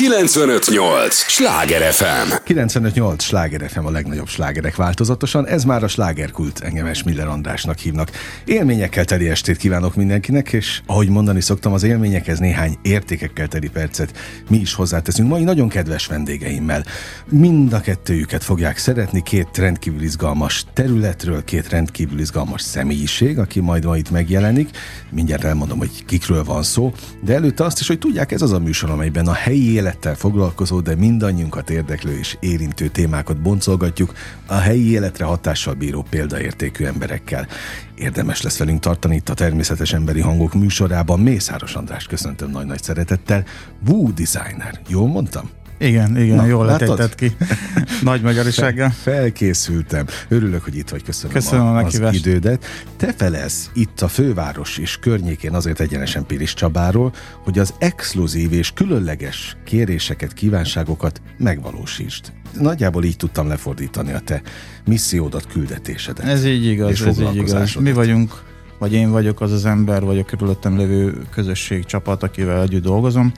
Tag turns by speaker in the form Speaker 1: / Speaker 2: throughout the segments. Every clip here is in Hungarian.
Speaker 1: 958! Sláger FM!
Speaker 2: 958! Sláger FM a legnagyobb slágerek változatosan. Ez már a slágerkult, engem Miller Andrásnak hívnak. Élményekkel teli estét kívánok mindenkinek, és ahogy mondani szoktam, az élményekhez néhány értékekkel teli percet mi is hozzáteszünk mai nagyon kedves vendégeimmel. Mind a kettőjüket fogják szeretni, két rendkívül izgalmas területről, két rendkívül izgalmas személyiség, aki majd ma itt megjelenik. Mindjárt elmondom, hogy kikről van szó, de előtte azt is, hogy tudják, ez az a műsor, amelyben a helyi élettel foglalkozó, de mindannyiunkat érdeklő és érintő témákat boncolgatjuk a helyi életre hatással bíró példaértékű emberekkel. Érdemes lesz velünk tartani itt a Természetes Emberi Hangok műsorában. Mészáros András köszöntöm nagy-nagy szeretettel. Woo Designer. Jól mondtam?
Speaker 3: Igen, igen, Na, jól letejtett ki. Nagy magyarisággal.
Speaker 2: Felkészültem. Örülök, hogy itt vagy. Köszönöm, Köszönöm a, a az idődet. Te felez itt a főváros és környékén azért egyenesen Pilis Csabáról, hogy az exkluzív és különleges kéréseket, kívánságokat megvalósítsd. Nagyjából így tudtam lefordítani a te missziódat, küldetésedet.
Speaker 3: Ez így igaz, ez így igaz. Mi vagyunk, vagy én vagyok az az ember, vagy a körülöttem lévő közösség csapat, akivel együtt dolgozom,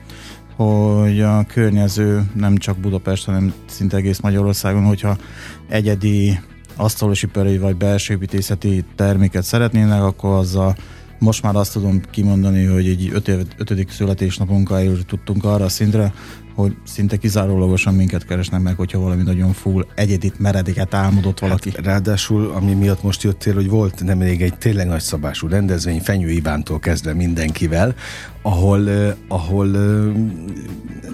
Speaker 3: hogy a környező nem csak Budapest, hanem szinte egész Magyarországon, hogyha egyedi asztalosipari vagy belsőépítészeti terméket szeretnének, akkor azzal most már azt tudom kimondani, hogy egy ötödik születésnapunkkal tudtunk arra a szintre, hogy szinte kizárólagosan minket keresnek meg, hogyha valami nagyon full egyedit, meredéket álmodott hát valaki.
Speaker 2: Hát, ráadásul, ami miatt most jöttél, hogy volt nemrég egy tényleg nagyszabású rendezvény, Fenyő Ivántól kezdve mindenkivel, ahol, ahol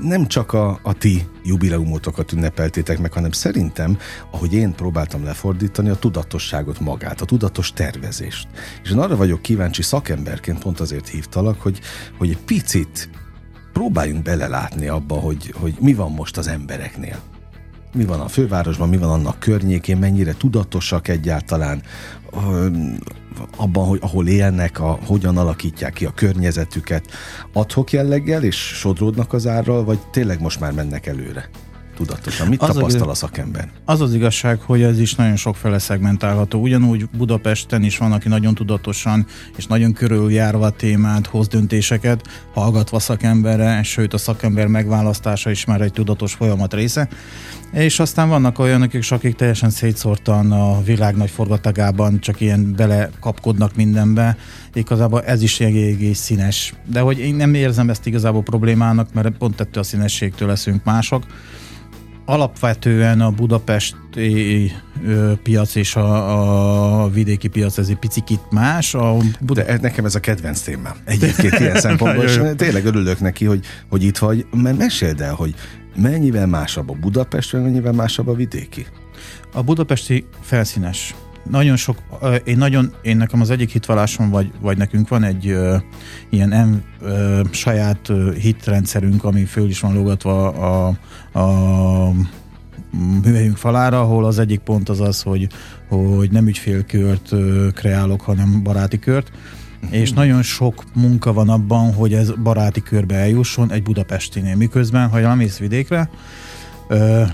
Speaker 2: nem csak a, a ti jubileumotokat ünnepeltétek meg, hanem szerintem, ahogy én próbáltam lefordítani, a tudatosságot magát, a tudatos tervezést. És én arra vagyok kíváncsi szakemberként, pont azért hívtalak, hogy, hogy egy picit próbáljunk belelátni abba, hogy, hogy mi van most az embereknél. Mi van a fővárosban, mi van annak környékén, mennyire tudatosak egyáltalán abban, hogy ahol élnek, a, hogyan alakítják ki a környezetüket, adhok jelleggel, és sodródnak az árral, vagy tényleg most már mennek előre? Tudatosan? Mit az tapasztal a, a szakember?
Speaker 3: Az az igazság, hogy ez is nagyon sokféle szegmentálható. Ugyanúgy Budapesten is van, aki nagyon tudatosan és nagyon körüljárva a témát, hoz döntéseket, hallgatva szakemberre, sőt a szakember megválasztása is már egy tudatos folyamat része. És aztán vannak olyanok akik teljesen szétszórtan a világ nagy forgatagában csak ilyen belekapkodnak mindenbe. Igazából ez is egész színes. De hogy én nem érzem ezt igazából problémának, mert pont ettől a színességtől leszünk mások alapvetően a budapesti piac és a, a vidéki piac ez egy picit más. A
Speaker 2: Bud- De nekem ez a kedvenc témám. Egyébként ilyen szempontból, és tényleg örülök neki, hogy, hogy itt vagy, mert meséld el, hogy mennyivel másabb a Budapest, mennyivel másabb a vidéki?
Speaker 3: A budapesti felszínes nagyon sok, én nagyon, én nekem az egyik hitvallásom, vagy, vagy nekünk van egy ö, ilyen em, ö, saját ö, hitrendszerünk, ami föl is van lógatva a, a műhelyünk falára, ahol az egyik pont az az, hogy, hogy nem ügyfélkört ö, kreálok, hanem baráti kört. És nagyon sok munka van abban, hogy ez baráti körbe eljusson egy budapestinél. Miközben, ha elmész vidékre,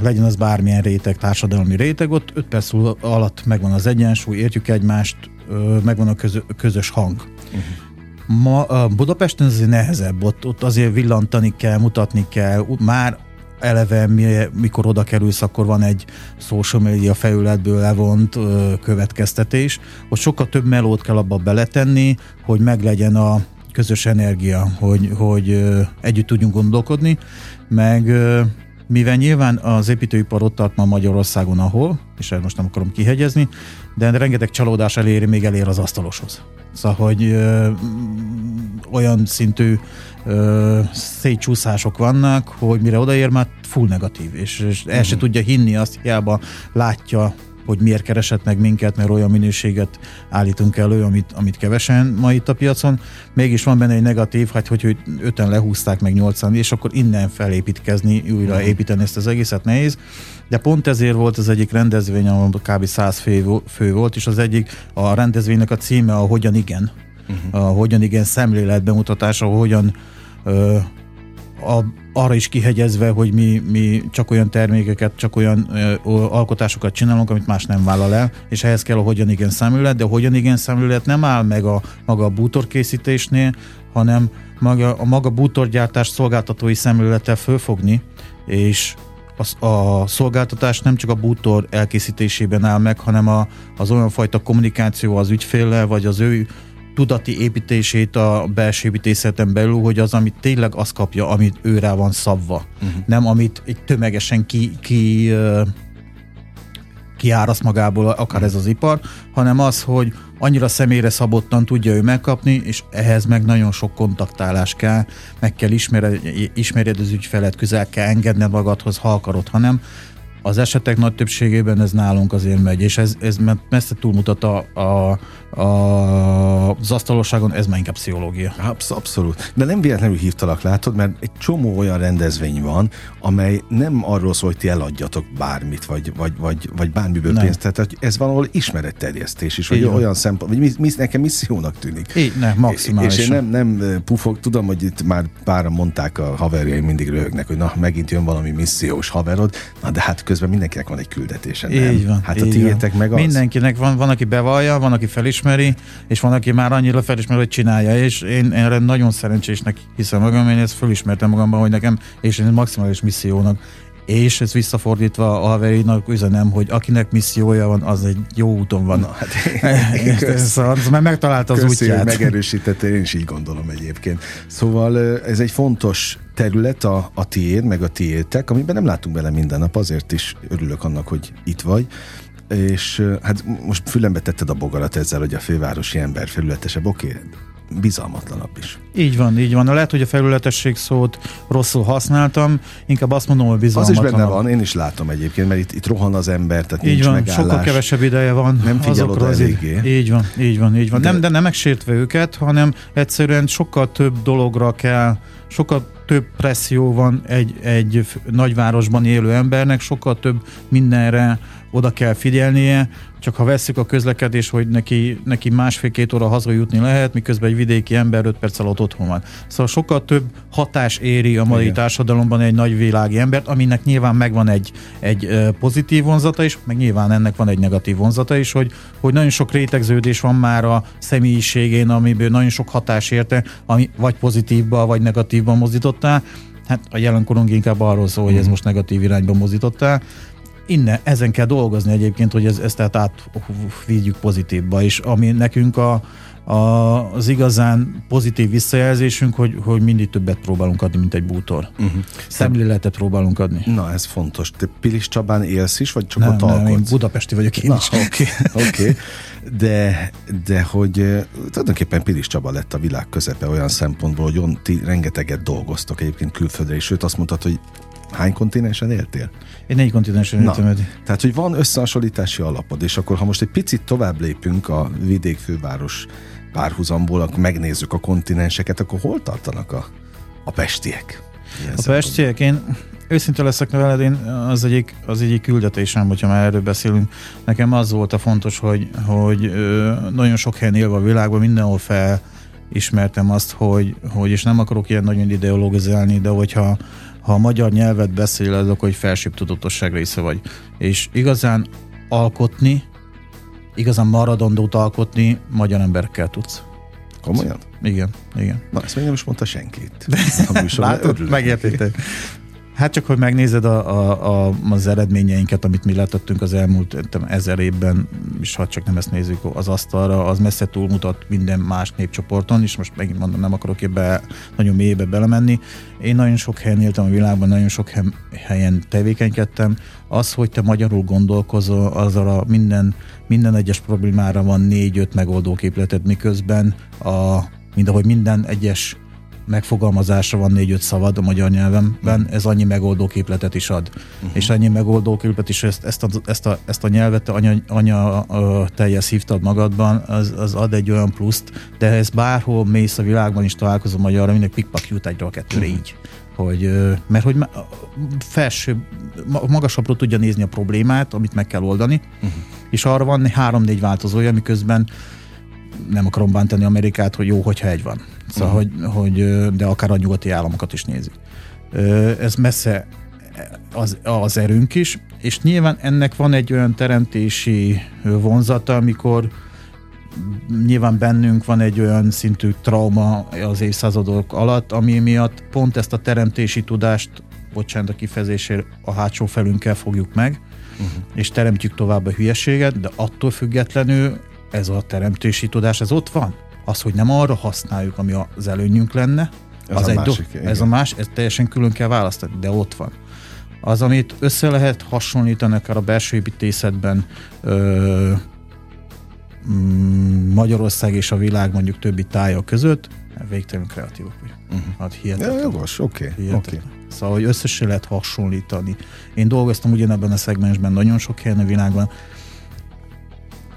Speaker 3: legyen az bármilyen réteg, társadalmi réteg, ott 5 perc alatt megvan az egyensúly, értjük egymást, megvan a közö, közös hang. Uh-huh. Ma a Budapesten azért nehezebb, ott, ott azért villantani kell, mutatni kell, már eleve mi, mikor oda kerülsz, akkor van egy social media felületből levont ö, következtetés, hogy sokkal több melót kell abba beletenni, hogy meglegyen a közös energia, hogy, hogy ö, együtt tudjunk gondolkodni, meg ö, mivel nyilván az építőipar ott tart ma Magyarországon, ahol, és ezt most nem akarom kihegyezni, de rengeteg csalódás eléri, még elér az asztaloshoz. Szóval, hogy ö, olyan szintű ö, szétcsúszások vannak, hogy mire odaér, már full negatív, és, és el se tudja hinni azt, hiába látja hogy miért keresett meg minket, mert olyan minőséget állítunk elő, amit, amit kevesen ma itt a piacon. Mégis van benne egy negatív, hát hogy, hogy öten lehúzták meg nyolcan, és akkor innen felépítkezni, újra uh-huh. építeni ezt az egészet nehéz. De pont ezért volt az egyik rendezvény, ahol kb. 100 fő, fő volt, és az egyik a rendezvénynek a címe a Hogyan igen. Uh-huh. A Hogyan igen szemlélet bemutatása, hogyan ö, a, arra is kihegyezve, hogy mi, mi csak olyan termékeket, csak olyan ö, alkotásokat csinálunk, amit más nem vállal el, és ehhez kell a hogyan igen szemlélet, de a hogyan igen szemlélet nem áll meg a maga a bútorkészítésnél, hanem maga, a maga bútorgyártás szolgáltatói szemlélettel fölfogni, és a, a szolgáltatás nem csak a bútor elkészítésében áll meg, hanem a, az olyan fajta kommunikáció az ügyféllel, vagy az ő tudati építését a belső építészeten belül, hogy az, amit tényleg azt kapja, amit őre van szabva. Uh-huh. Nem amit egy tömegesen ki, ki kiáraszt magából akár ez az ipar, hanem az, hogy annyira személyre szabottan tudja ő megkapni, és ehhez meg nagyon sok kontaktálás kell, meg kell ismered, ismerjed az ügyfelet, közel kell engedned magadhoz, ha akarod, hanem az esetek nagy többségében ez nálunk azért megy, és ez, ez messze túlmutat a, a, a, az asztalosságon, ez már inkább pszichológia.
Speaker 2: Absz- abszolút. De nem véletlenül hívtalak, látod, mert egy csomó olyan rendezvény van, amely nem arról szól, hogy ti eladjatok bármit, vagy, vagy, vagy, vagy bármiből nem. pénzt. Tehát ez valahol ismeretterjesztés is, vagy Igen. olyan szempont, vagy mi, mi, nekem missziónak tűnik.
Speaker 3: Így, ne, maximálisan.
Speaker 2: És én nem, nem pufog, tudom, hogy itt már páran mondták a haverjaim mindig röhögnek, hogy na, megint jön valami missziós haverod, na de hát közben mindenkinek van egy küldetése, nem?
Speaker 3: Így van.
Speaker 2: Hát a tiétek meg az.
Speaker 3: Mindenkinek van, van, aki bevallja, van, aki felismeri, és van, aki már annyira felismeri, hogy csinálja, és én erre nagyon szerencsésnek hiszem magam, én ezt felismertem magamban, hogy nekem, és én maximális missziónak és ez visszafordítva a haverainak üzenem, hogy akinek missziója van, az egy jó úton van. Na, hát én, ez, az, mert megtalálta az Köszi, útját.
Speaker 2: megerősítette, én is így gondolom egyébként. Szóval ez egy fontos terület a, a tiéd, meg a tiétek, amiben nem látunk bele minden nap, azért is örülök annak, hogy itt vagy és hát most fülembe tetted a bogarat ezzel, hogy a fővárosi ember felületesebb, oké, okay, bizalmatlanabb is.
Speaker 3: Így van, így van. Lehet, hogy a felületesség szót rosszul használtam, inkább azt mondom, hogy bizalmatlanabb.
Speaker 2: Az is benne van, én is látom egyébként, mert itt, itt rohan az ember, tehát
Speaker 3: így
Speaker 2: nincs
Speaker 3: van,
Speaker 2: megállás.
Speaker 3: sokkal kevesebb ideje van.
Speaker 2: Nem figyel oda eléggé.
Speaker 3: Így van, így van, így van. De... Nem, de nem megsértve őket, hanem egyszerűen sokkal több dologra kell, sokkal több presszió van egy, egy nagyvárosban élő embernek, sokkal több mindenre oda kell figyelnie, csak ha vesszük a közlekedés, hogy neki, neki másfél-két óra hazajutni lehet, miközben egy vidéki ember 5 perc alatt otthon van. Szóval sokkal több hatás éri a mai Igen. társadalomban egy nagy világi embert, aminek nyilván megvan egy, egy pozitív vonzata is, meg nyilván ennek van egy negatív vonzata is, hogy, hogy nagyon sok rétegződés van már a személyiségén, amiből nagyon sok hatás érte, ami vagy pozitívba, vagy negatívban mozdítottál. Hát a jelenkorunk inkább arról szól, hogy ez mhm. most negatív irányba mozdítottál innen, ezen kell dolgozni egyébként, hogy ez, ezt tehát átvigyük pozitívba, és ami nekünk a, az igazán pozitív visszajelzésünk, hogy, hogy mindig többet próbálunk adni, mint egy bútor. Uh-huh. Szemléletet próbálunk adni.
Speaker 2: Na, ez fontos. Te Pilis Csabán élsz is, vagy csak nem,
Speaker 3: ott
Speaker 2: alkotsz? Nem,
Speaker 3: én budapesti vagyok én
Speaker 2: Na,
Speaker 3: is.
Speaker 2: Oké, okay, okay. de, de hogy tulajdonképpen Pilis Csaba lett a világ közepe olyan szempontból, hogy on, ti rengeteget dolgoztok egyébként külföldre, és sőt azt mondtad, hogy hány kontinensen éltél?
Speaker 3: Én négy kontinensen éltem
Speaker 2: Tehát, hogy van összehasonlítási alapod, és akkor ha most egy picit tovább lépünk a vidékfőváros párhuzamból, akkor megnézzük a kontinenseket, akkor hol tartanak a, a pestiek?
Speaker 3: Ilyen a pestiek, én őszinte leszek veled, én az egyik, az egyik küldetésem, hogyha már erről beszélünk, nekem az volt a fontos, hogy, hogy nagyon sok helyen élve a világban mindenhol fel ismertem azt, hogy, hogy és nem akarok ilyen nagyon ideologizálni, de hogyha ha a magyar nyelvet beszéled, akkor egy felsőbb tudatosság része vagy. És igazán alkotni, igazán maradandót alkotni magyar emberekkel tudsz.
Speaker 2: Komolyan?
Speaker 3: Igen, igen.
Speaker 2: Na, ezt még nem is mondta senkit.
Speaker 3: Látod, megértetted. Hát csak, hogy megnézed a, a, a, az eredményeinket, amit mi letettünk az elmúlt értem, ezer évben, és ha csak nem ezt nézzük az asztalra, az messze túlmutat minden más népcsoporton, és most megint mondom, nem akarok ebbe nagyon mélybe belemenni. Én nagyon sok helyen éltem a világban, nagyon sok helyen tevékenykedtem. Az, hogy te magyarul gondolkozol, azzal a minden, minden egyes problémára van négy-öt megoldóképleted, miközben a, mind ahogy minden egyes megfogalmazásra van négy-öt szavad a magyar nyelvemben, uh-huh. ez annyi megoldó képletet is ad. Uh-huh. És annyi megoldó képlet is, ezt, ezt, a, ezt, a, ezt a nyelvet anya, anya teljes hívtad magadban, az, az ad egy olyan pluszt, de ez bárhol mész a világban is találkozom magyarra, mindig pikpak jut egyre a kettőre uh-huh. így hogy, mert hogy felső, magasabbról tudja nézni a problémát, amit meg kell oldani, uh-huh. és arra van három-négy változója, miközben nem akarom bántani Amerikát, hogy jó, hogyha egy van. Szóval, uh-huh. hogy, hogy, de akár a nyugati államokat is nézik. Ez messze az, az erőnk is, és nyilván ennek van egy olyan teremtési vonzata, amikor nyilván bennünk van egy olyan szintű trauma az évszázadok alatt, ami miatt pont ezt a teremtési tudást, bocsánat a kifejezésért, a hátsó felünkkel fogjuk meg, uh-huh. és teremtjük tovább a hülyeséget, de attól függetlenül ez a teremtési tudás, ez ott van. Az, hogy nem arra használjuk, ami az előnyünk lenne, ez az a egy másik, do- ez a más, ez teljesen külön kell választani, de ott van. Az, amit össze lehet hasonlítani akár a belső építészetben ö, mm, Magyarország és a világ mondjuk többi tája között, végtelenül kreatívak vagyunk. Uh-huh. Hát hihetetlen.
Speaker 2: Ja, jogos, oké. Okay, okay.
Speaker 3: Szóval, hogy összesen lehet hasonlítani. Én dolgoztam ugyanebben a szegmensben nagyon sok helyen a világban,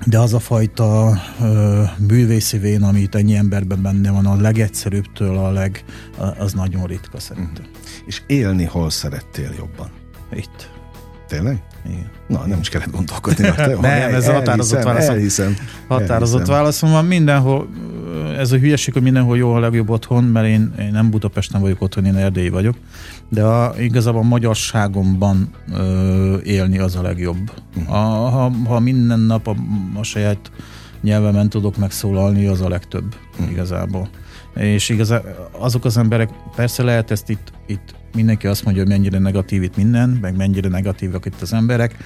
Speaker 3: de az a fajta ö, művészi vén, amit ennyi emberben benne van, a legegyszerűbbtől a leg, az nagyon ritka szerintem. Uh-huh.
Speaker 2: És élni hol szerettél jobban?
Speaker 3: Itt.
Speaker 2: Tényleg?
Speaker 3: Igen.
Speaker 2: Na, nem is kellett gondolkodni.
Speaker 3: Te, nem, ez a határozott válasz.
Speaker 2: Elhiszem.
Speaker 3: Határozott elhiszem. válaszom van mindenhol, ez a hülyeség, hogy mindenhol jó a legjobb otthon, mert én, én nem Budapesten vagyok otthon, én erdélyi vagyok, de a, igazából a magyarságomban ö, élni az a legjobb. Uh-huh. A, ha, ha minden nap a, a saját nyelvemen tudok megszólalni, az a legtöbb uh-huh. igazából. És igazán azok az emberek, persze lehet ezt itt, itt mindenki azt mondja, hogy mennyire negatív itt minden, meg mennyire negatívak itt az emberek,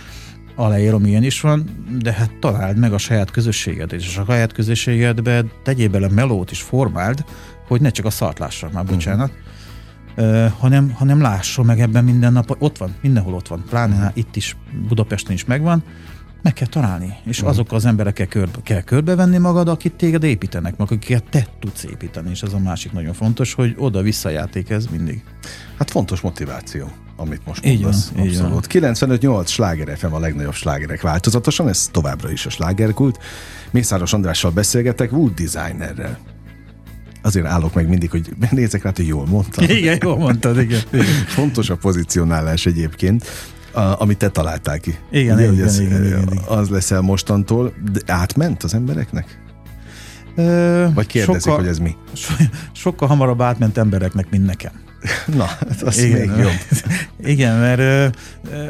Speaker 3: aláírom, ilyen is van, de hát találd meg a saját közösséged, és a saját közösségedbe tegyél bele melót is formáld, hogy ne csak a szart lássa, már mhm. bocsánat, uh-huh. uh, hanem, hanem lásson meg ebben minden nap, ott van, mindenhol ott van, pláne uh-huh. itt is, Budapesten is megvan, meg kell találni, és uh-huh. azok az emberekkel körbe, kell körbevenni magad, akik téged építenek, meg akiket te tudsz építeni, és ez a másik nagyon fontos, hogy oda-vissza játék ez mindig.
Speaker 2: Hát fontos motiváció amit most mondasz. Így van, abszolút. 95-8 sláger FM a legnagyobb slágerek változatosan, ez továbbra is a slágerkult. Mészáros Andrással beszélgetek, Wood Designerrel. Azért állok meg mindig, hogy nézzek rá, hogy jól mondtam.
Speaker 3: Igen, jól mondtad, igen.
Speaker 2: Fontos a pozicionálás egyébként a, amit te találtál ki.
Speaker 3: Igen, Ugye, igen, ez, igen, igen, igen,
Speaker 2: Az leszel mostantól, de átment az embereknek? Ö, Vagy kérdezik, sokkal, hogy ez mi?
Speaker 3: So, sokkal hamarabb átment embereknek, mint nekem.
Speaker 2: Na, hát az Igen, még jobb.
Speaker 3: Igen, mert ö,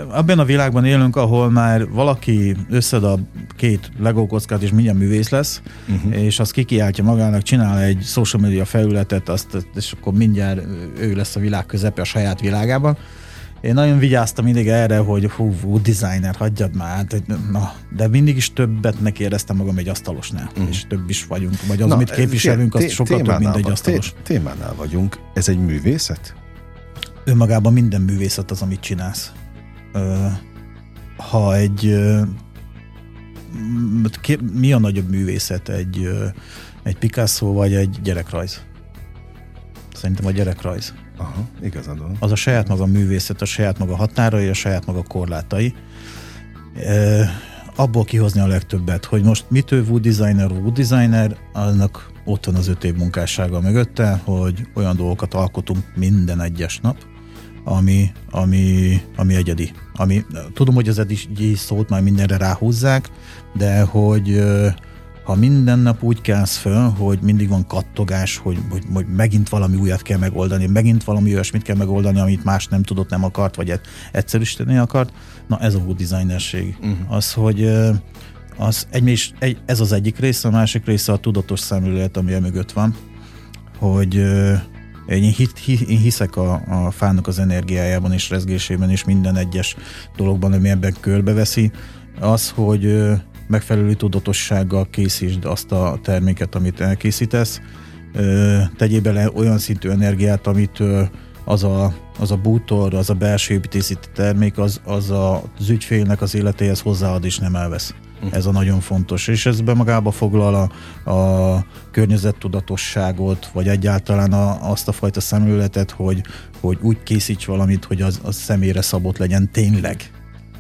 Speaker 3: abban a világban élünk, ahol már valaki összed a két Lego kockát, és mindjárt művész lesz, uh-huh. és azt kikiáltja magának, csinál egy social media felületet, azt, és akkor mindjárt ő lesz a világ közepe a saját világában én nagyon vigyáztam mindig erre, hogy hú, hú designer, hagyjad már, hát, na, de mindig is többet éreztem magam egy asztalosnál, uh-huh. és több is vagyunk, vagy az, na, amit képviselünk, az sokkal több, mint egy asztalos.
Speaker 2: Témánál vagyunk, ez egy művészet?
Speaker 3: Önmagában minden művészet az, amit csinálsz. Ha egy mi a nagyobb művészet? Egy, egy Picasso vagy egy gyerekrajz? Szerintem a gyerekrajz.
Speaker 2: Aha, igazad van.
Speaker 3: Az a saját maga művészet, a saját maga határai, a saját maga korlátai. E, abból kihozni a legtöbbet, hogy most mitől Wood Designer, Wood Designer, annak ott van az öt év munkássága mögötte, hogy olyan dolgokat alkotunk minden egyes nap, ami, ami, ami egyedi. Ami, tudom, hogy az egyedi szót már mindenre ráhúzzák, de hogy ha minden nap úgy kelsz föl, hogy mindig van kattogás, hogy, hogy, hogy megint valami újat kell megoldani, megint valami olyasmit kell megoldani, amit más nem tudott, nem akart, vagy egyszerűsíteni akart, na ez a good designerség. Uh-huh. Az, hogy az egy, egy, ez az egyik része, a másik része a tudatos szemlélet, ami mögött van, hogy én, hit, én hiszek a, a fának az energiájában és rezgésében és minden egyes dologban, ami ebben körbeveszi, az, hogy megfelelő tudatossággal készítsd azt a terméket, amit elkészítesz, tegyél bele olyan szintű energiát, amit az a, az a bútor, az a belső építészeti termék, az, az a, az ügyfélnek az életéhez hozzáad és nem elvesz. Uh-huh. Ez a nagyon fontos. És ez be magába foglal a, a környezettudatosságot, vagy egyáltalán a, azt a fajta szemléletet, hogy, hogy úgy készíts valamit, hogy az, az személyre szabott legyen tényleg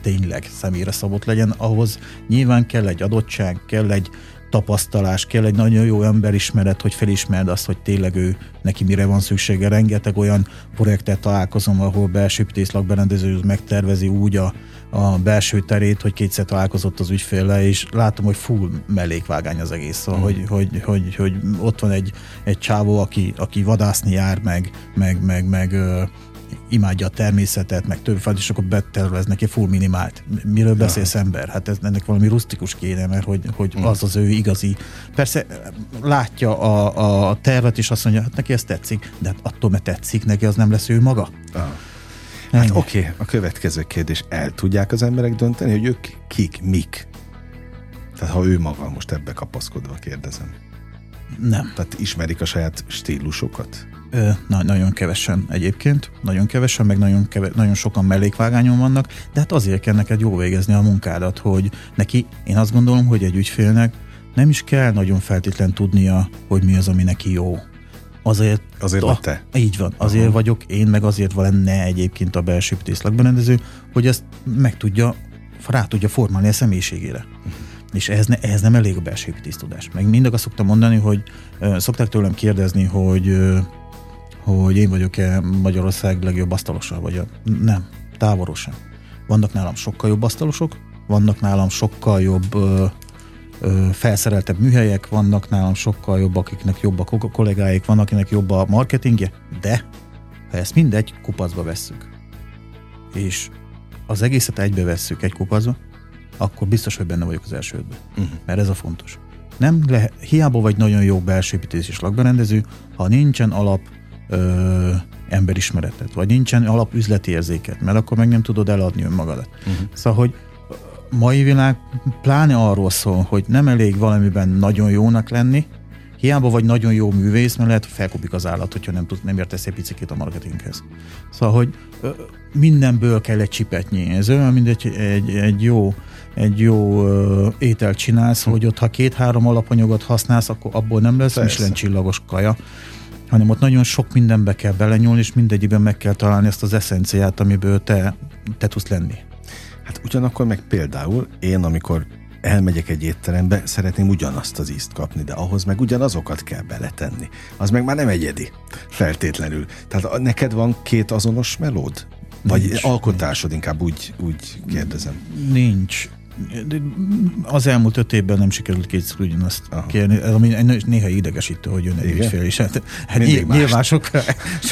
Speaker 3: tényleg személyre szabott legyen, ahhoz nyilván kell egy adottság, kell egy tapasztalás, kell egy nagyon jó emberismeret, hogy felismerd azt, hogy tényleg ő neki mire van szüksége. Rengeteg olyan projektet találkozom, ahol belső lakberendező megtervezi úgy a, a belső terét, hogy kétszer találkozott az ügyféle, és látom, hogy full mellékvágány az egész. Szóval, mm. hogy, hogy, hogy, hogy, ott van egy, egy csávó, aki, aki vadászni jár, meg, meg, meg, meg imádja a természetet, meg több fát, és akkor betervez neki full minimált. Miről beszélsz ember? Hát ez, ennek valami rustikus kéne, mert hogy, hogy hmm. az az ő igazi. Persze látja a, a tervet, és azt mondja, hát neki ez tetszik, de hát attól, mert tetszik neki, az nem lesz ő maga. Ah.
Speaker 2: Hát oké, okay, a következő kérdés. El tudják az emberek dönteni, hogy ők kik, mik? Tehát ha ő maga most ebbe kapaszkodva kérdezem.
Speaker 3: Nem.
Speaker 2: Tehát ismerik a saját stílusokat?
Speaker 3: Ö, na, nagyon kevesen egyébként, nagyon kevesen, meg nagyon, keve, nagyon sokan mellékvágányon vannak, de hát azért kell neked jó végezni a munkádat, hogy neki, én azt gondolom, hogy egy ügyfélnek nem is kell nagyon feltétlen tudnia, hogy mi az, ami neki jó. Azért,
Speaker 2: azért vagy te?
Speaker 3: Így van, azért Aha. vagyok én, meg azért lenne egyébként a belső rendező, hogy ezt meg tudja, rá tudja formálni a személyiségére. Uh-huh. És ehhez, ne, ehhez nem elég a belső tudás. Meg mindig azt szoktam mondani, hogy uh, szokták tőlem kérdezni, hogy uh, hogy én vagyok-e Magyarország legjobb asztalosa, vagy a... nem, távolról sem. Vannak nálam sokkal jobb asztalosok, vannak nálam sokkal jobb ö, ö, felszereltebb műhelyek, vannak nálam sokkal jobb, akiknek jobb a kollégáik, van, akinek jobb a marketingje, de ha ezt mindegy kupacba vesszük, és az egészet egybe vesszük egy kupacba, akkor biztos, hogy benne vagyok az első ötben. Uh-huh. Mert ez a fontos. Nem lehet, hiába vagy nagyon jó belső építési lakberendező, ha nincsen alap ö, emberismeretet, vagy nincsen alapüzleti érzéket, mert akkor meg nem tudod eladni önmagadat. Uh-huh. Szóval, hogy mai világ pláne arról szól, hogy nem elég valamiben nagyon jónak lenni, hiába vagy nagyon jó művész, mert lehet, hogy felkopik az állat, hogyha nem, tud, nem értesz egy picit a marketinghez. Szóval, hogy mindenből kell egy csipetnyi. Ez olyan, mint egy, egy, egy jó egy jó ö, ételt csinálsz, hm. hogy ott ha két-három alapanyagot használsz, akkor abból nem lesz Michelin csillagos kaja hanem ott nagyon sok mindenbe kell belenyúlni, és mindegyikben meg kell találni ezt az eszenciát, amiből te, te tudsz lenni.
Speaker 2: Hát ugyanakkor meg például én, amikor elmegyek egy étterembe, szeretném ugyanazt az ízt kapni, de ahhoz meg ugyanazokat kell beletenni. Az meg már nem egyedi, feltétlenül. Tehát neked van két azonos melód? Vagy nincs, alkotásod, nincs. inkább úgy, úgy kérdezem.
Speaker 3: Nincs az elmúlt öt évben nem sikerült kétszer ugyanazt Aha. kérni, ami néha idegesítő, hogy jön egy Igen? ügyfél is. Hát, hát nyilván sokkal,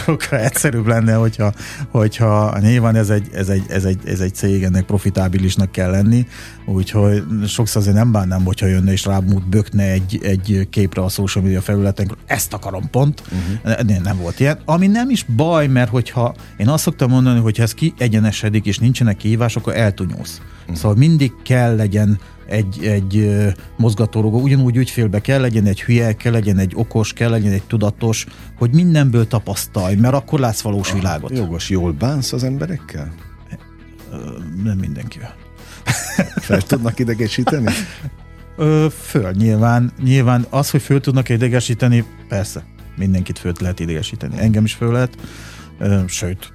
Speaker 3: sokkal egyszerűbb lenne, hogyha, hogyha nyilván ez egy, ez, egy, ez, egy, ez egy cég, ennek profitábilisnak kell lenni, úgyhogy sokszor azért nem bánnám, hogyha jönne és rámút bökne egy, egy képre a social media felületen, ezt akarom pont. Uh-huh. Nem, nem volt ilyen. Ami nem is baj, mert hogyha én azt szoktam mondani, hogy ha ez kiegyenesedik és nincsenek kihívások, akkor eltunyulsz. Uh-huh. Szóval mindig kell legyen egy, egy mozgatórugó, ugyanúgy ügyfélbe kell legyen egy hülye, kell legyen egy okos, kell legyen egy tudatos, hogy mindenből tapasztalj, mert akkor látsz valós ah, világot.
Speaker 2: Jogos, jól bánsz az emberekkel?
Speaker 3: Nem mindenkivel.
Speaker 2: Fel tudnak idegesíteni?
Speaker 3: Ö, föl, nyilván, nyilván az, hogy föl tudnak idegesíteni, persze, mindenkit föl lehet idegesíteni. Engem is föl lehet, ö, sőt,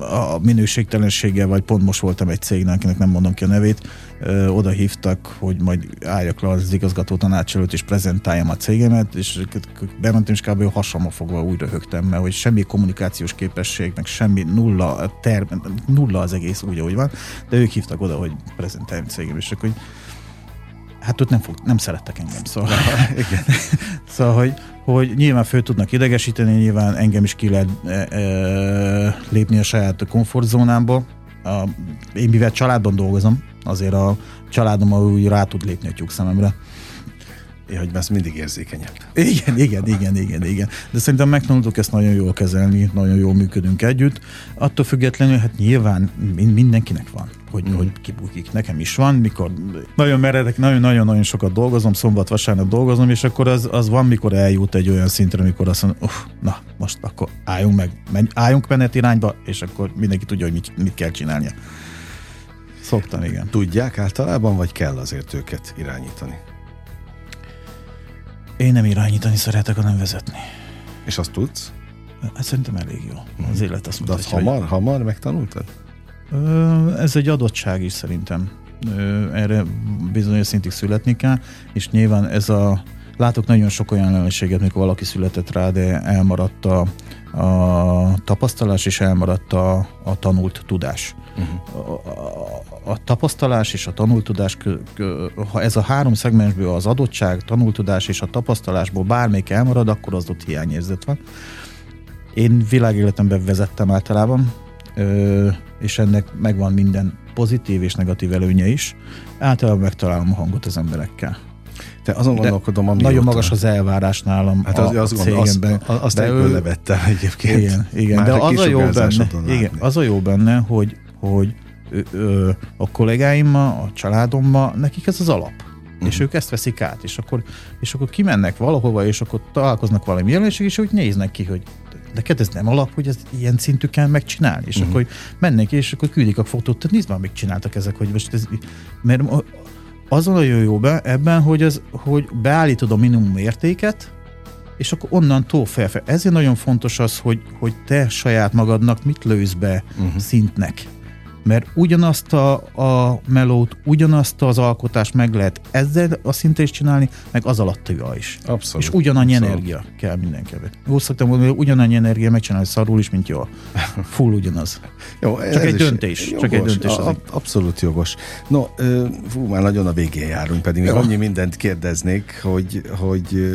Speaker 3: a minőségtelenséggel, vagy pont most voltam egy cégnek, akinek nem mondom ki a nevét, ö, oda hívtak, hogy majd álljak le az igazgató tanács előtt, és prezentáljam a cégemet, és bementem, és kb. hasamma fogva úgy röhögtem, mert hogy semmi kommunikációs képesség, meg semmi nulla, term, nulla az egész úgy, ahogy van, de ők hívtak oda, hogy prezentáljam a cégem, és akkor hogy hát ott nem, fog, nem szerettek engem, szóval, igen. szóval hogy, hogy nyilván föl tudnak idegesíteni, nyilván engem is ki lehet e, e, lépni a saját komfortzónámba. A, én mivel családban dolgozom, azért a családom úgy rá tud lépni a tyúk szememre.
Speaker 2: Hogy ez mindig érzékenyebb.
Speaker 3: Igen, igen, igen, igen, igen. De szerintem megtanultuk ezt nagyon jól kezelni, nagyon jól működünk együtt. Attól függetlenül, hát nyilván mindenkinek van hogy, mm. hogy kibukik. Nekem is van, mikor nagyon meredek, nagyon-nagyon-nagyon sokat dolgozom, szombat-vasárnap dolgozom, és akkor az, az van, mikor eljut egy olyan szintre, amikor azt mondja, uff, na, most akkor álljunk meg, menj, álljunk menet irányba, és akkor mindenki tudja, hogy mit, mit kell csinálnia. Szoktam, igen.
Speaker 2: Tudják általában, vagy kell azért őket irányítani?
Speaker 3: Én nem irányítani szeretek, hanem vezetni.
Speaker 2: És azt tudsz?
Speaker 3: Hát szerintem elég jó. Az élet azt
Speaker 2: mutatja, De azt hamar, hogy... hamar megtanultad?
Speaker 3: Ez egy adottság is szerintem. Erre bizonyos szintig születni kell, és nyilván ez a látok nagyon sok olyan lehetőséget, mikor valaki született rá, de elmaradt a, a tapasztalás, és elmaradt a, a tanult tudás. Uh-huh. A, a, a tapasztalás és a tanult tudás, ha ez a három szegmensből az adottság, tanult tudás és a tapasztalásból bármelyik elmarad, akkor az ott hiányérzet van Én világéletemben vezettem általában, és ennek megvan minden pozitív és negatív előnye is. Általában megtalálom a hangot az emberekkel.
Speaker 2: Te azon gondolkodom, ami
Speaker 3: Nagyon magas az elvárás nálam
Speaker 2: Hát az,
Speaker 3: a
Speaker 2: az, cégemben.
Speaker 3: cégemben.
Speaker 2: Azt, azt
Speaker 3: De ő-
Speaker 2: levettem egyébként.
Speaker 3: Igen, igen.
Speaker 2: Már
Speaker 3: de az a jó benne, igen, az a jó benne, hogy, hogy ö, ö, a kollégáimmal, a családommal, nekik ez az alap. Uh-huh. És ők ezt veszik át, és akkor, és akkor kimennek valahova, és akkor találkoznak valami jelenség, és úgy néznek ki, hogy neked ez nem alap, hogy ez ilyen szintű kell megcsinálni. És uh-huh. akkor mennek, és akkor küldik a fotót, tehát nézd már, mit csináltak ezek, hogy most ez, mert az a nagyon jó be, ebben, hogy, az, hogy beállítod a minimum értéket, és akkor onnantól felfel. Ezért nagyon fontos az, hogy, hogy te saját magadnak mit lősz be uh-huh. szintnek. Mert ugyanazt a, a melót, ugyanazt az alkotást meg lehet ezzel a szinten is csinálni, meg az alatt is.
Speaker 2: Abszolút.
Speaker 3: És ugyanannyi
Speaker 2: Abszolút.
Speaker 3: energia kell mindenkibe. Úgy szoktam mondani, hogy ugyanannyi energia megcsinálni szarul is, mint jól. Full ugyanaz.
Speaker 2: Jó,
Speaker 3: Csak egy
Speaker 2: is
Speaker 3: döntés, csak egy döntés az
Speaker 2: A, abszolút jogos. No, fú, már nagyon a végén járunk, pedig még annyi mindent kérdeznék, hogy, hogy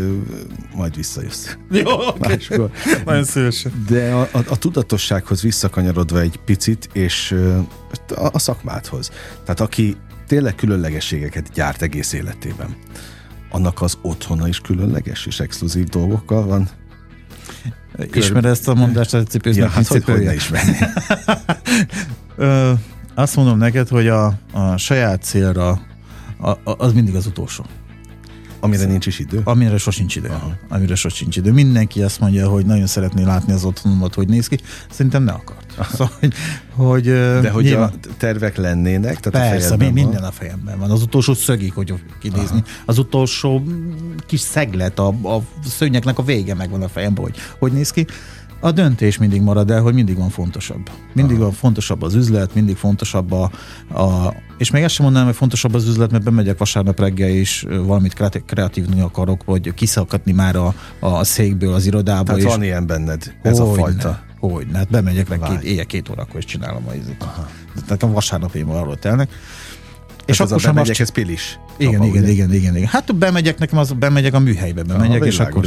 Speaker 2: majd visszajössz.
Speaker 3: Jó,
Speaker 2: Máskor.
Speaker 3: Nagyon szívesen.
Speaker 2: De a, a, a tudatossághoz visszakanyarodva egy picit, és a, a szakmádhoz. Tehát aki tényleg különlegességeket gyárt egész életében, annak az otthona is különleges és exkluzív dolgokkal van?
Speaker 3: Ismered ezt a mondást, hogy cipőznek,
Speaker 2: Ja, hát hogy, hogy
Speaker 3: cipője?
Speaker 2: ne ismerni.
Speaker 3: Ö, azt mondom neked, hogy a, a saját célra a, a, az mindig az utolsó.
Speaker 2: Amire nincs is idő.
Speaker 3: Amire sosincs idő.
Speaker 2: Aha.
Speaker 3: Amire sosincs idő. Mindenki azt mondja, hogy nagyon szeretné látni az otthonomat, hogy néz ki. Szerintem ne akart. Szóval, hogy, hogy
Speaker 2: De hogy
Speaker 3: nyilván-
Speaker 2: a tervek lennének, tehát a
Speaker 3: Persze,
Speaker 2: fejedben
Speaker 3: mi, minden a fejemben van. Az utolsó szögig, hogy kinézni. Az utolsó mm, kis szeglet, a, a szőnyeknek a vége megvan a fejemben, hogy hogy néz ki. A döntés mindig marad el, hogy mindig van fontosabb. Mindig van fontosabb az üzlet, mindig fontosabb a, a és még ezt sem mondanám, hogy fontosabb az üzlet, mert bemegyek vasárnap reggel és valamit kreatív, kreatívni akarok, vagy kiszakadni már a, a székből az irodába.
Speaker 2: Tehát
Speaker 3: és
Speaker 2: van ilyen benned, ez a
Speaker 3: Hogyne,
Speaker 2: fajta.
Speaker 3: Hogyne, hát bemegyek meg két, éjjel két órakor és csinálom a. Tehát a vasárnapjaim arról telnek.
Speaker 2: És ez a
Speaker 3: sem azt-
Speaker 2: ez pilis.
Speaker 3: igen,
Speaker 2: Apa,
Speaker 3: igen,
Speaker 2: ugye?
Speaker 3: igen, igen, igen. Hát bemegyek nekem, az, bemegyek a műhelybe, bemegyek,
Speaker 2: Aha,
Speaker 3: és akkor...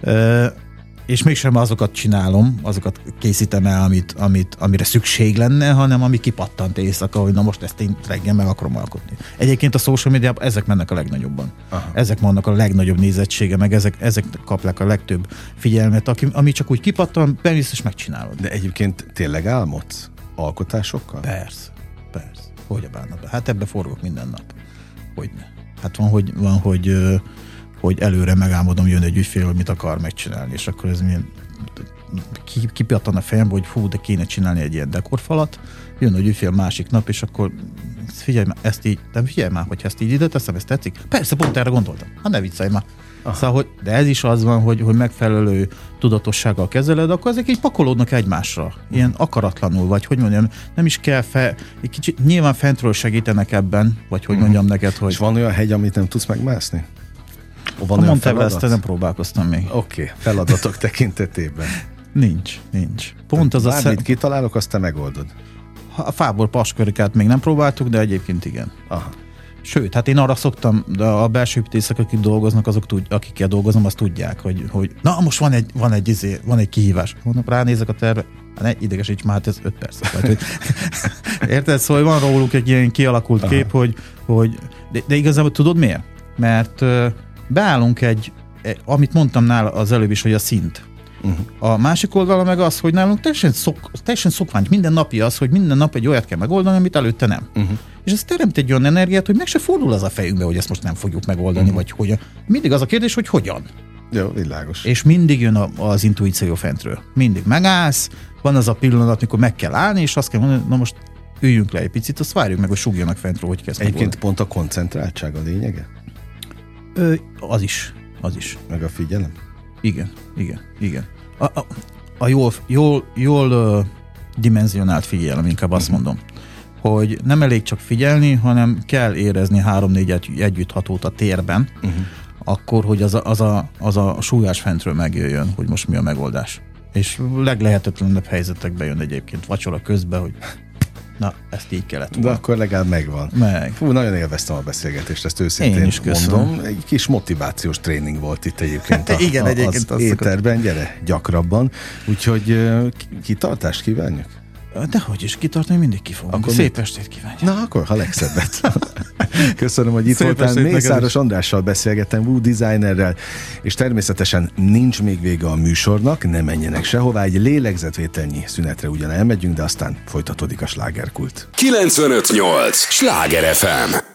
Speaker 2: világos.
Speaker 3: És mégsem azokat csinálom, azokat készítem el, amit, amit, amire szükség lenne, hanem ami kipattant éjszaka, hogy na most ezt én reggel meg akarom alkotni. Egyébként a social médiában ezek mennek a legnagyobban.
Speaker 2: Aha.
Speaker 3: Ezek vannak a legnagyobb nézettsége, meg ezek, ezek kapják a legtöbb figyelmet, aki, ami csak úgy kipattan, bemész és megcsinálod.
Speaker 2: De egyébként tényleg álmodsz alkotásokkal?
Speaker 3: Persze, persze. Hogy a bánat be? Hát ebbe forgok minden nap. Hogyne. Hát van, hogy, van, hogy, hogy előre megálmodom, jön egy ügyfél, hogy mit akar megcsinálni, és akkor ez milyen ki- kipattan a fejembe, hogy fú, de kéne csinálni egy ilyen dekorfalat, jön egy ügyfél másik nap, és akkor figyelj már, ezt így, de figyelj már, hogy ezt így ide teszem, ezt tetszik? Persze, pont erre gondoltam. Hát ne viccelj már. Aha. Szóval, hogy, de ez is az van, hogy, hogy megfelelő tudatossággal kezeled, akkor ezek így pakolódnak egymásra. Ilyen akaratlanul, vagy hogy mondjam, nem is kell fel, egy kicsit nyilván fentről segítenek ebben, vagy hogy mondjam neked, hogy
Speaker 2: És van olyan hegy, amit nem tudsz megmászni? Van
Speaker 3: a
Speaker 2: feladat?
Speaker 3: nem próbálkoztam még.
Speaker 2: Oké, okay, feladatok tekintetében.
Speaker 3: Nincs, nincs. Pont az a szem,
Speaker 2: kitalálok, azt te megoldod.
Speaker 3: a fából paskörikát még nem próbáltuk, de egyébként igen.
Speaker 2: Aha.
Speaker 3: Sőt, hát én arra szoktam, de a belső építészek, akik dolgoznak, azok tud, akikkel dolgozom, azt tudják, hogy, hogy na most van egy, van egy, izé, van egy kihívás. Mondom, ránézek a terve, hát ne idegesíts már, hát ez 5 perc. Vagy, hogy, érted? Szóval van róluk egy ilyen kialakult
Speaker 2: Aha.
Speaker 3: kép, hogy, hogy de, de igazából tudod miért? Mert beállunk egy, egy, amit mondtam nála az előbb is, hogy a szint.
Speaker 2: Uh-huh.
Speaker 3: A másik oldala meg az, hogy nálunk teljesen, szok, teljesen szokvány, minden napi az, hogy minden nap egy olyat kell megoldani, amit előtte nem.
Speaker 2: Uh-huh.
Speaker 3: És ez teremt egy olyan energiát, hogy meg se fordul az a fejünkbe, hogy ezt most nem fogjuk megoldani,
Speaker 2: Mhm.
Speaker 3: vagy hogyan. Mindig az a kérdés, hogy hogyan.
Speaker 2: Jó, világos.
Speaker 3: És mindig jön a, az intuíció fentről. Mindig megállsz, van az a pillanat, amikor meg kell állni, és azt kell mondani, na most üljünk le egy picit, azt várjuk meg, hogy sugjanak fentről, hogy kezd
Speaker 2: Egyébként pont a koncentráltság a lényege?
Speaker 3: Ö, az is, az is.
Speaker 2: Meg a figyelem?
Speaker 3: Igen, igen, igen. A, a, a jól, jól, jól ö, dimenzionált figyelem, inkább azt
Speaker 2: Mhm.
Speaker 3: mondom, hogy nem elég csak figyelni, hanem kell érezni három-négy egy, együtthatót a térben,
Speaker 2: Uh-huh.
Speaker 3: akkor, hogy az a, az, a, az a súlyás fentről megjöjjön, hogy most mi a megoldás. És leglehetetlenebb helyzetekben jön egyébként vacsora közben, hogy Na, ezt így kellett
Speaker 2: De
Speaker 3: volna.
Speaker 2: akkor legalább megvan.
Speaker 3: Meg.
Speaker 2: Fú, nagyon élveztem a beszélgetést, ezt őszintén
Speaker 3: Én is köszönöm.
Speaker 2: mondom. Egy kis motivációs tréning volt itt egyébként a,
Speaker 3: Igen, egyébként
Speaker 2: az
Speaker 3: azt
Speaker 2: éterben, gyere gyakrabban. Úgyhogy kitartást kívánjuk.
Speaker 3: Dehogy is kitartani, mindig ki fogunk.
Speaker 2: Akkor
Speaker 3: Szép
Speaker 2: mit?
Speaker 3: estét kívánok.
Speaker 2: Na, akkor ha legszebbet. Köszönöm, hogy itt
Speaker 3: Szép
Speaker 2: voltál. Mészáros. Andrással beszélgettem, Woo Designerrel, és természetesen nincs még vége a műsornak, ne menjenek sehová, egy lélegzetvételnyi szünetre ugyan elmegyünk, de aztán folytatódik a slágerkult.
Speaker 1: 958! Sláger FM!